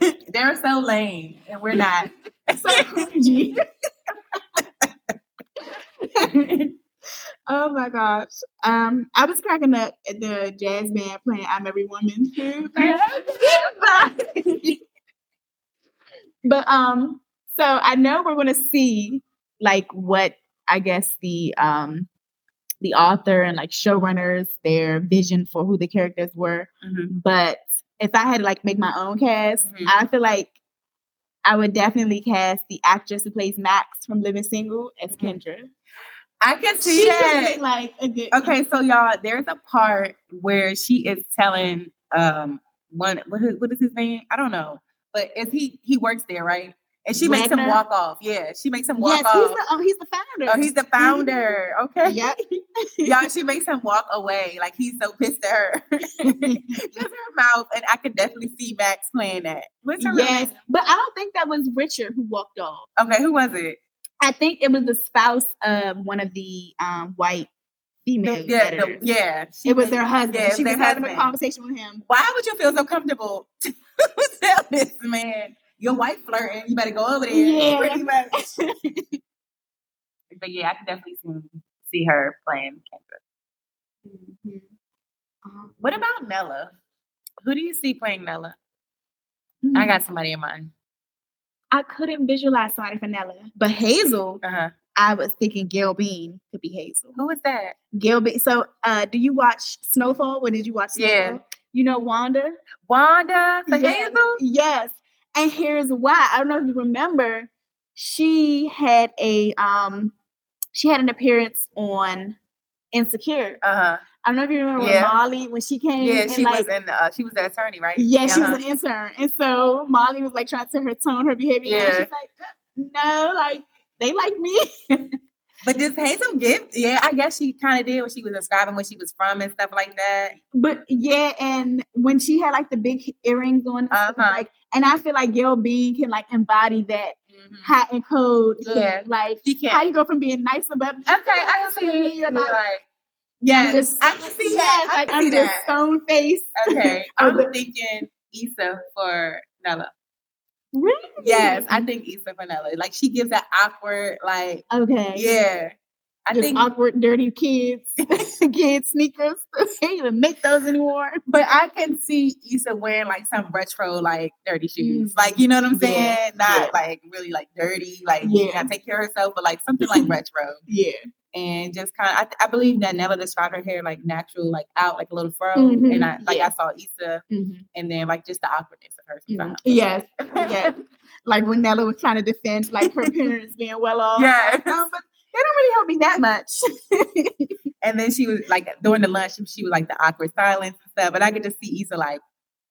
They're so lame, and we're not. so cringy. Oh my gosh. Um, I was cracking up at the jazz band playing I'm Every Woman too. but um, so I know we're gonna see like what I guess the um the author and like showrunners their vision for who the characters were. Mhm. But if I had to like make my own cast, Mhm. I feel like I would definitely cast the actress who plays Max from Living Single as Mhm. Kendra. I can see She that. like a good Okay, so y'all, there's a part where she is telling um one what is, what is his name? I don't know, but is he he works there, right? And she makes him walk off. Yeah, she makes him walk Yes, he's off. the, oh, he's the founder. oh, he's the founder. Okay. Yeah. Y'all, she makes him walk away. Like he's so pissed at her. Just her mouth. And I could definitely see Max playing that. What's her real yes, name? but I don't think that was Richard who walked off. Okay, who was it? I think it was the spouse of one of the um, white female The- yeah, the- editors. yeah. she It was made- their husband. Yeah, she was was their having a conversation with him. Why would you feel so comfortable to tell this man your wife flirting? You better go over there. Yeah. Pretty much. But yeah, I can definitely see, see her playing Kendra. Mhm. Um, What about Nella? Who do you see playing Nella? I mm, got somebody in mind. I couldn't visualize somebody for Nella, but Hazel, Uh-huh. I was thinking Gail Bean could be Hazel. Who is that? Gail Bean. So, uh, do you watch Snowfall? Or did you watch Yeah. Snowfall? You know Wanda? Wanda for Yes. Hazel? Yes. And here's why. I don't know if you remember, she had a um she had an appearance on Insecure. Uh-huh. I don't know if you remember Yeah. when Molly when she came Yeah, she like was in uh, she was the attorney, right? yeah, she Uh-huh. was an intern. And so Molly was like trying to her tone her behavior. And Yeah. she's like, no, like they like me. But this Hazel gift, yeah, I guess she kind of did when she was describing where she was from and stuff like that. But yeah, and when she had like the big earrings on, Uh-huh. like, and I feel like Gail Bean can like embody that hot and cold. look. Yeah. like She can. how you go from being nice and bubbly. Okay, I can see Like, like, yes, just- I can see yes, that. I can see that. stone face. Okay, I'm thinking Issa for Nella. Really? Yes, I think Issa for Nella. Like she gives that awkward, like, Okay. yeah. I just think, awkward, dirty kids, kids sneakers. don't even make those anymore. but I can see Issa wearing like some retro, like dirty shoes. Mm. Like, you know what I'm saying? Yeah, Not yeah. like really like dirty, like yeah, take care of herself, but like something like retro. Yeah. And just kind of, I, I believe that Nella described her hair like natural, like out, like a little fro. Mhm, And I like yeah. I saw Issa, Mhm. and then like just the awkwardness of her. sometimes. Yes. Yes. like when Nella was trying to defend like her parents being well off. Yes. Um, but they don't really help me that much. And then she was like during the lunch, she was like the awkward silence and stuff. But I could just see Issa like,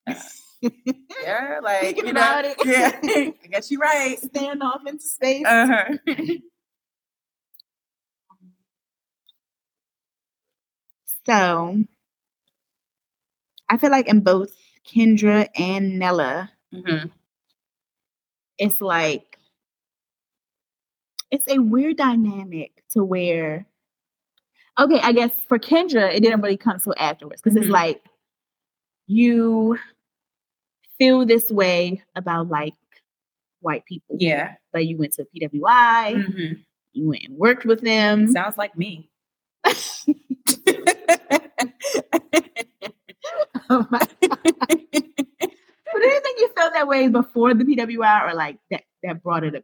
uh, yeah, like Thinking you know, about it. Yeah, I guess you're right. Stand off into space. Uh so I feel like in both Kendra and Nella, hmm it's like it's a weird dynamic to where okay i guess for kendra it didn't really come till afterwards because Mhm. it's like you feel this way about like white people Yeah. but you went to pwi hmm you went and worked with them Sounds like me. oh my but do you think you felt that way before the pwi or like that that brought it up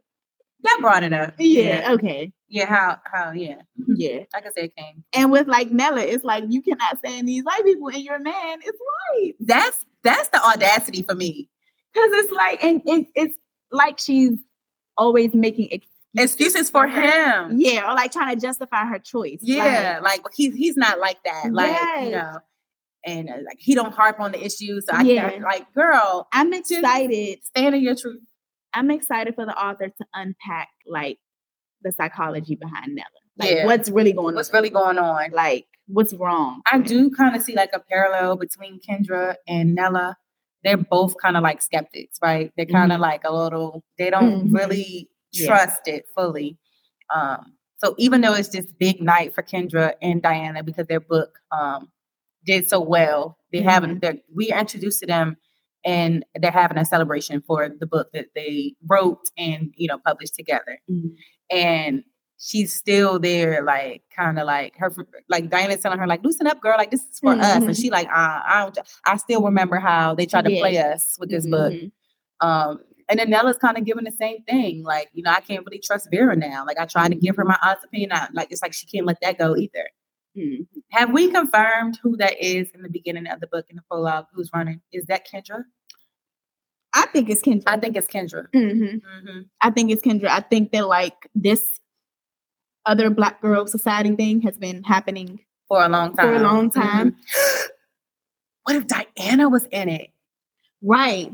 that brought it up. yeah okay Yeah. How? How? Yeah. yeah Like I say it came. And with like Nella, it's like you cannot stand these white people and you're man. It's white. That's that's the audacity for me. Because it's like, and it, it's like she's always making Excuses for him. yeah, or like trying to justify her choice. Yeah, like he's he's not like that. Like you know, and uh, like he don't harp on the issues. So I Yeah. can't like, girl, I'm excited. stand in your truth. I'm excited for the author to unpack like the psychology behind Nella. Like Yeah. what's really going What's on? really going on? Like what's wrong? I do kind of see like a parallel between Kendra and Nella. They're both kind of like skeptics, right? They're kind of like a little. They don't Mhm. really Yeah. it fully. Um, so even though it's this big night for Kendra and Diana because their book um, did so well, they Mm-hmm. haven't. They're, we are introduced to them, and they're having a celebration for the book that they wrote and you know published together. Mhm. And she's still there, like kind of like her, like Diana's telling her, like loosen up, girl, like this is for us, and Mhm. she like, uh, I don't. I still remember how they tried to Yeah. play us with this book. Mhm. Um, and then Nella's kind of giving the same thing. Like, you know, I can't really trust Vera now. Like, I tried to give her my honest opinion. I, like, it's like she can't let that go either. Mhm. Have we confirmed who that is in the beginning of the book in the prologue? Who's running? Is that Kendra? I think it's Kendra. I think it's Kendra. Mhm. hmm I think it's Kendra. I think that like this other black girl society thing has been happening For a long time. for a long time. Mhm. what if Diana was in it? Right.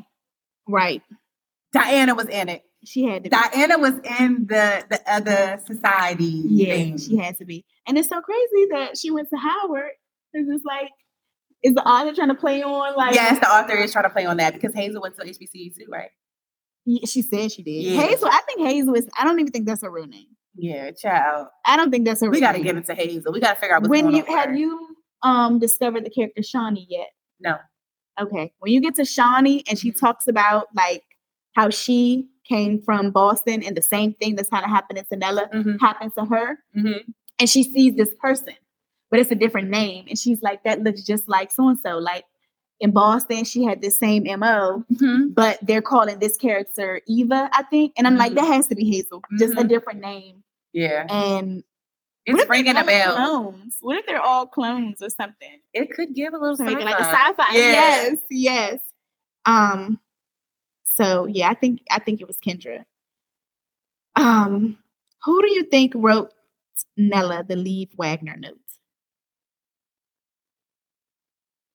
Right. Diana was in it. She had to be. Diana was in the the other society. Yeah, thing. she had to be. And it's so crazy that she went to Howard. because It's like, is the author trying to play on like yes, the author is trying to play on that because Hazel went to HBCU too, right? Yeah, she said she did. Yeah. Hazel, I think Hazel is I don't even think that's her real name. Yeah, child. I don't think that's her real name. We got to name. give it to Hazel. We got to figure out what's when you have her. you um discovered the character Shani yet? No. Okay. When you get to Shani and she Mhm. talks about like how she came from Boston and the same thing that's kind of happening to Nella Mhm, happens to her, mhm. and she sees this person, but it's a different name, and she's like, that looks just like so and so. Like in Boston, she had the same MO, Mhm. but they're calling this character Eva, I think. And I'm like, Mhm. that has to be Hazel, just a Mhm. different name. Yeah, And it's ringing a bell. Clones? What if they're all clones or something? It could give a little something like a sci-fi. sci-fi. Yes, yes. Um. So yeah, I think I think it was Kendra. Um, who do you think wrote Nella the Leave Wagner note?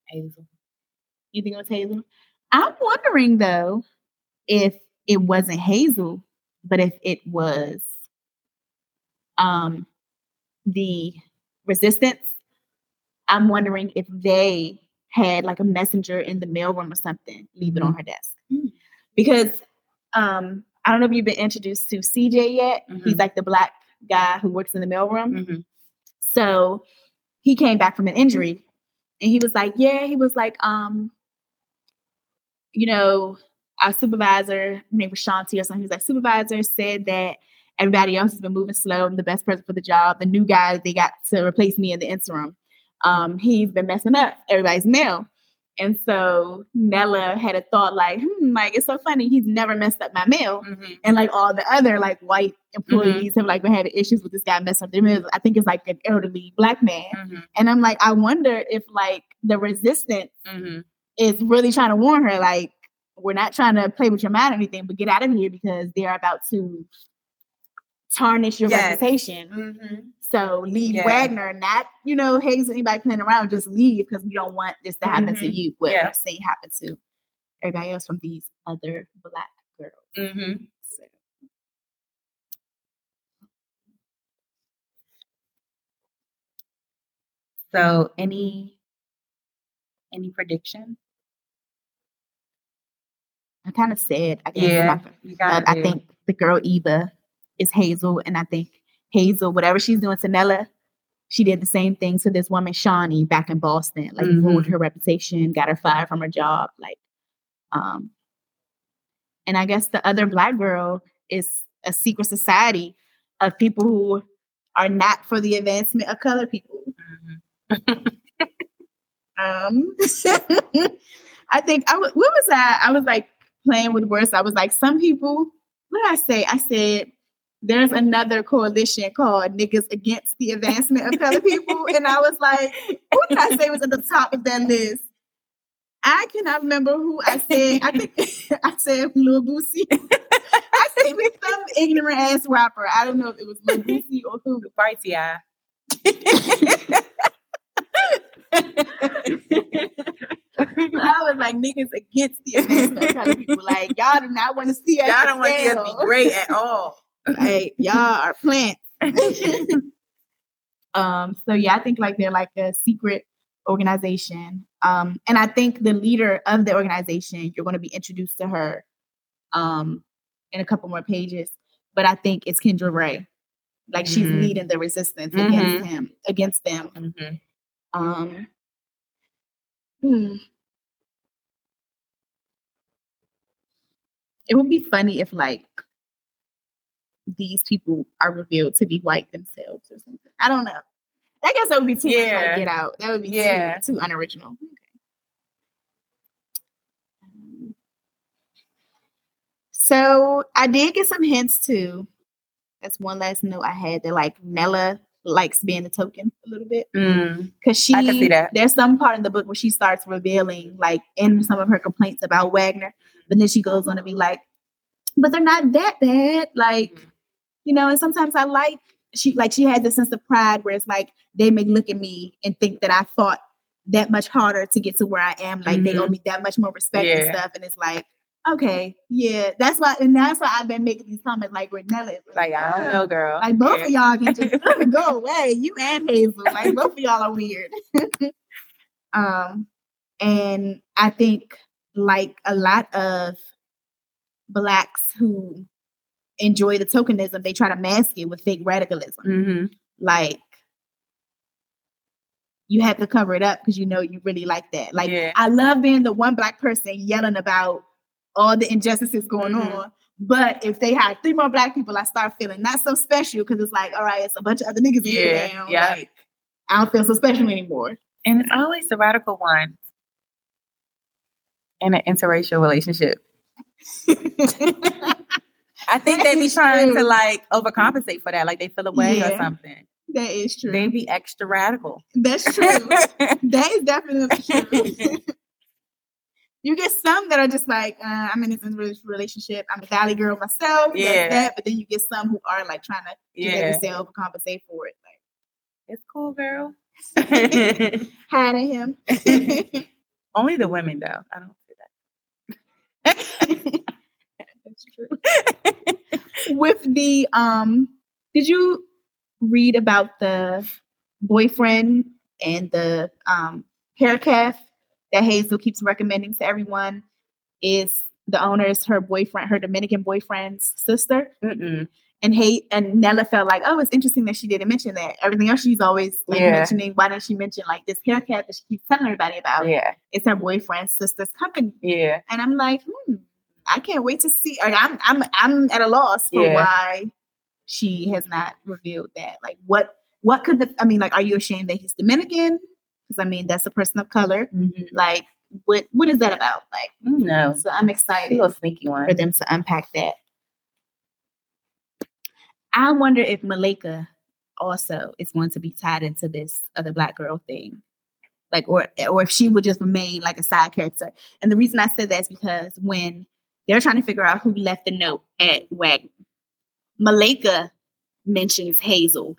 Hazel. You think it was Hazel? I'm wondering though if it wasn't Hazel, but if it was um the resistance, I'm wondering if they had like a messenger in the mailroom or something, leave it on her desk. Because um, I don't know if you've been introduced to CJ yet. He's Mhm. like the black guy who works in the mailroom. Mhm. So he came back from an injury and he was like, Yeah, he was like, um, you know, our supervisor, her name was Shanti or something. He was like, supervisor said that everybody else has been moving slow. I'm the best person for the job. The new guy they got to replace me in the interim. Um, he's been messing up everybody's mail. And so Nella had a thought like, hmm, like it's so funny. He's never messed up my mail. Mhm. And like all the other like white employees have like been having issues with this guy messing up their mail. I think it's like an elderly black man. Mhm. And I'm like, I wonder if like the resistance Mhm. is really trying to warn her, like, we're not trying to play with your mind or anything, but get out of here because they're about to tarnish your Yes. reputation. So leave Yeah. Wagner, not you know, Hayes anybody playing around, just leave because we don't want this to happen to Mhm. you. What Yeah. we're saying happened to everybody else from these other black girls. Mhm. So, So any any prediction? I kind of said, I Yeah, my- Uh, I think the girl Eva is Hazel, and I think Hazel, whatever she's doing to Nella, she did the same thing to this woman Shani back in Boston. Like Mhm. ruined her reputation, got her fired from her job. Like, um, and I guess the other black girl is a secret society of people who are not for the advancement of color people. Um, I think I wa- what was that? I was like playing with words. I was like, some people. What did I say? I said there's another coalition called Niggas Against the Advancement of Color People, and I was like, who did I say was at the top of that list? I cannot remember who I said. I think I said Lil Boosie. I said some ignorant ass rapper. I don't know if it was Lil Boosie or who. Right, yeah. I was like, niggas against the advancement of color people. Like, y'all do not want to see us. Y'all don't want to fail. be great at all. Like, y'all are plants. um, so yeah, I think like they're like a secret organization. Um, and I think the leader of the organization, you're going to be introduced to her um in a couple more pages. But I think it's Kendra Rae. Like she's Mhm. leading the resistance Mhm. against him, against them. Mhm. Um, hmm. It would be funny if like these people are revealed to be white themselves or something. I don't know. I guess that would be too much Yeah. like get out. That would be Yeah. too, too unoriginal. Okay. Um, So I did get some hints too. That's one last note I had that like Nella likes being the token a little bit Mm. because she I can see that. there's some part in the book where she starts revealing like in some of her complaints about Wagner, but then she goes on to be like, but they're not that bad. Like, Mhm. You know, and sometimes I like she like she has this sense of pride where it's like they may look at me and think that I fought that much harder to get to where I am. Like they owe me that much more respect and stuff. And it's like, okay, yeah, that's why and that's why I've been making these comments like with Nella. It's Like, I don't know, girl. like both Yeah. of y'all can just go away. You and Hazel. Like both of y'all are weird. um, and I think like a lot of blacks who enjoy the tokenism, they try to mask it with fake radicalism. Mhm. Like you have to cover it up because you know you really like that. Like Yeah. I love being the one black person yelling about all the injustices going Mhm. on. But if they had three more black people, I start feeling not so special because it's like, all right, it's a bunch of other niggas in here Yeah, now. yeah. Like, I don't feel so special anymore. And it's always the radical ones in an interracial relationship. I think they be trying to like overcompensate for that, like they feel away or something. that is true. They be extra radical. That's true. that is definitely true. you get some that are just like, uh, I'm in this relationship. I'm a valley girl myself. Yeah. that. But then you get some who are like trying to do yeah, that to overcompensate for it. Like it's cool, girl. hiding him. Only the women, though. I don't see that. That's true. With the um, did you read about the boyfriend and the um, hair calf that Hazel keeps recommending to everyone is the owner is her boyfriend, her Dominican boyfriend's sister. Mm-mm. And hey, and Nella felt like, oh, it's interesting that she didn't mention that. Everything else she's always like Yeah. mentioning. Why didn't she mention like this hair haircut that she keeps telling everybody about? Yeah. It's her boyfriend's sister's company. Yeah. And I'm like, hmm, I can't wait to see. Like, I'm I'm I'm at a loss for Yeah. why she has not revealed that. Like, what what could the? I mean, like, are you ashamed that he's Dominican? Because I mean, that's a person of color. Mm-hmm. Like, what what is that about? Like, No. so I'm excited a sneaky one. for them to unpack that. I wonder if Malika also is going to be tied into this other black girl thing. Like or or if she would just remain like a side character. And the reason I said that is because when they're trying to figure out who left the note at Wagner, Malika mentions Hazel.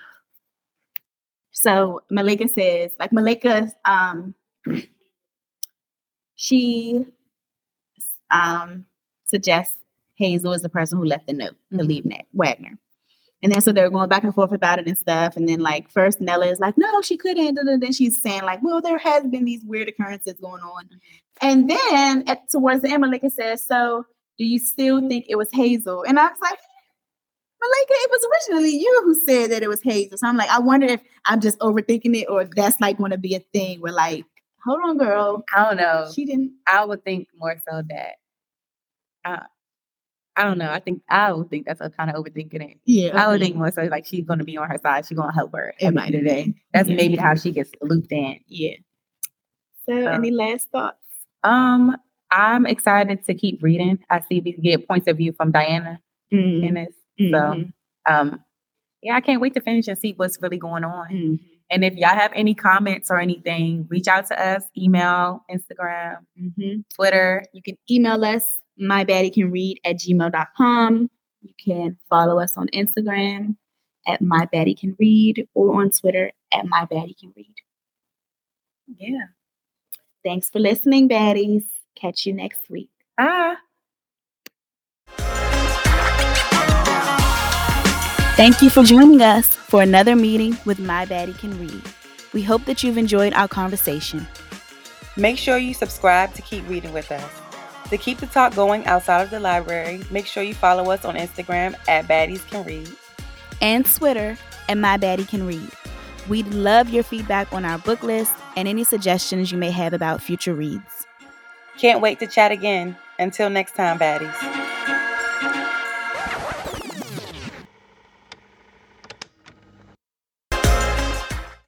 So Malika says, like Malika, um, she um suggests Hazel is the person who left the note to Mhm. leave Nat Wagner. And then so they're going back and forth about it and stuff. And then like first Nella is like, no, she couldn't. And then she's saying like, well, there has been these weird occurrences going on. And then at, towards the end, Malika says, so do you still think it was Hazel? And I was like, Malika, it was originally you who said that it was Hazel. So I'm like, I wonder if I'm just overthinking it or if that's like going to be a thing where like, hold on, girl. I don't know. She didn't. I would think more so that. Uh, I don't know. I think I would think that's a kind of overthinking it. Yeah. I would think more so like she's going to be on her side. She's going to help her at the end of the day. That's Yeah. maybe how she gets looped in. Yeah. So, Um, any last thoughts? Um, I'm excited to keep reading. I see we get points of view from Diana in this. Mhm. Um, yeah, I can't wait to finish and see what's really going on. Mhm. And if y'all have any comments or anything, reach out to us, email, Instagram, Mhm. Twitter. You can email us, mybaddiecanread at gmail.com. You can follow us on Instagram at mybaddiecanread or on Twitter at mybaddiecanread. Yeah. Thanks for listening, baddies. Catch you next week. Ah. Thank you for joining us for another meeting with My Baddie Can Read. We hope that you've enjoyed our conversation. Make sure you subscribe to keep reading with us. To keep the talk going outside of the library, make sure you follow us on Instagram at Baddies Can Read. and Twitter at My Baddie Can Read. We'd love your feedback on our book list and any suggestions you may have about future reads. Can't wait to chat again. Until next time, Baddies.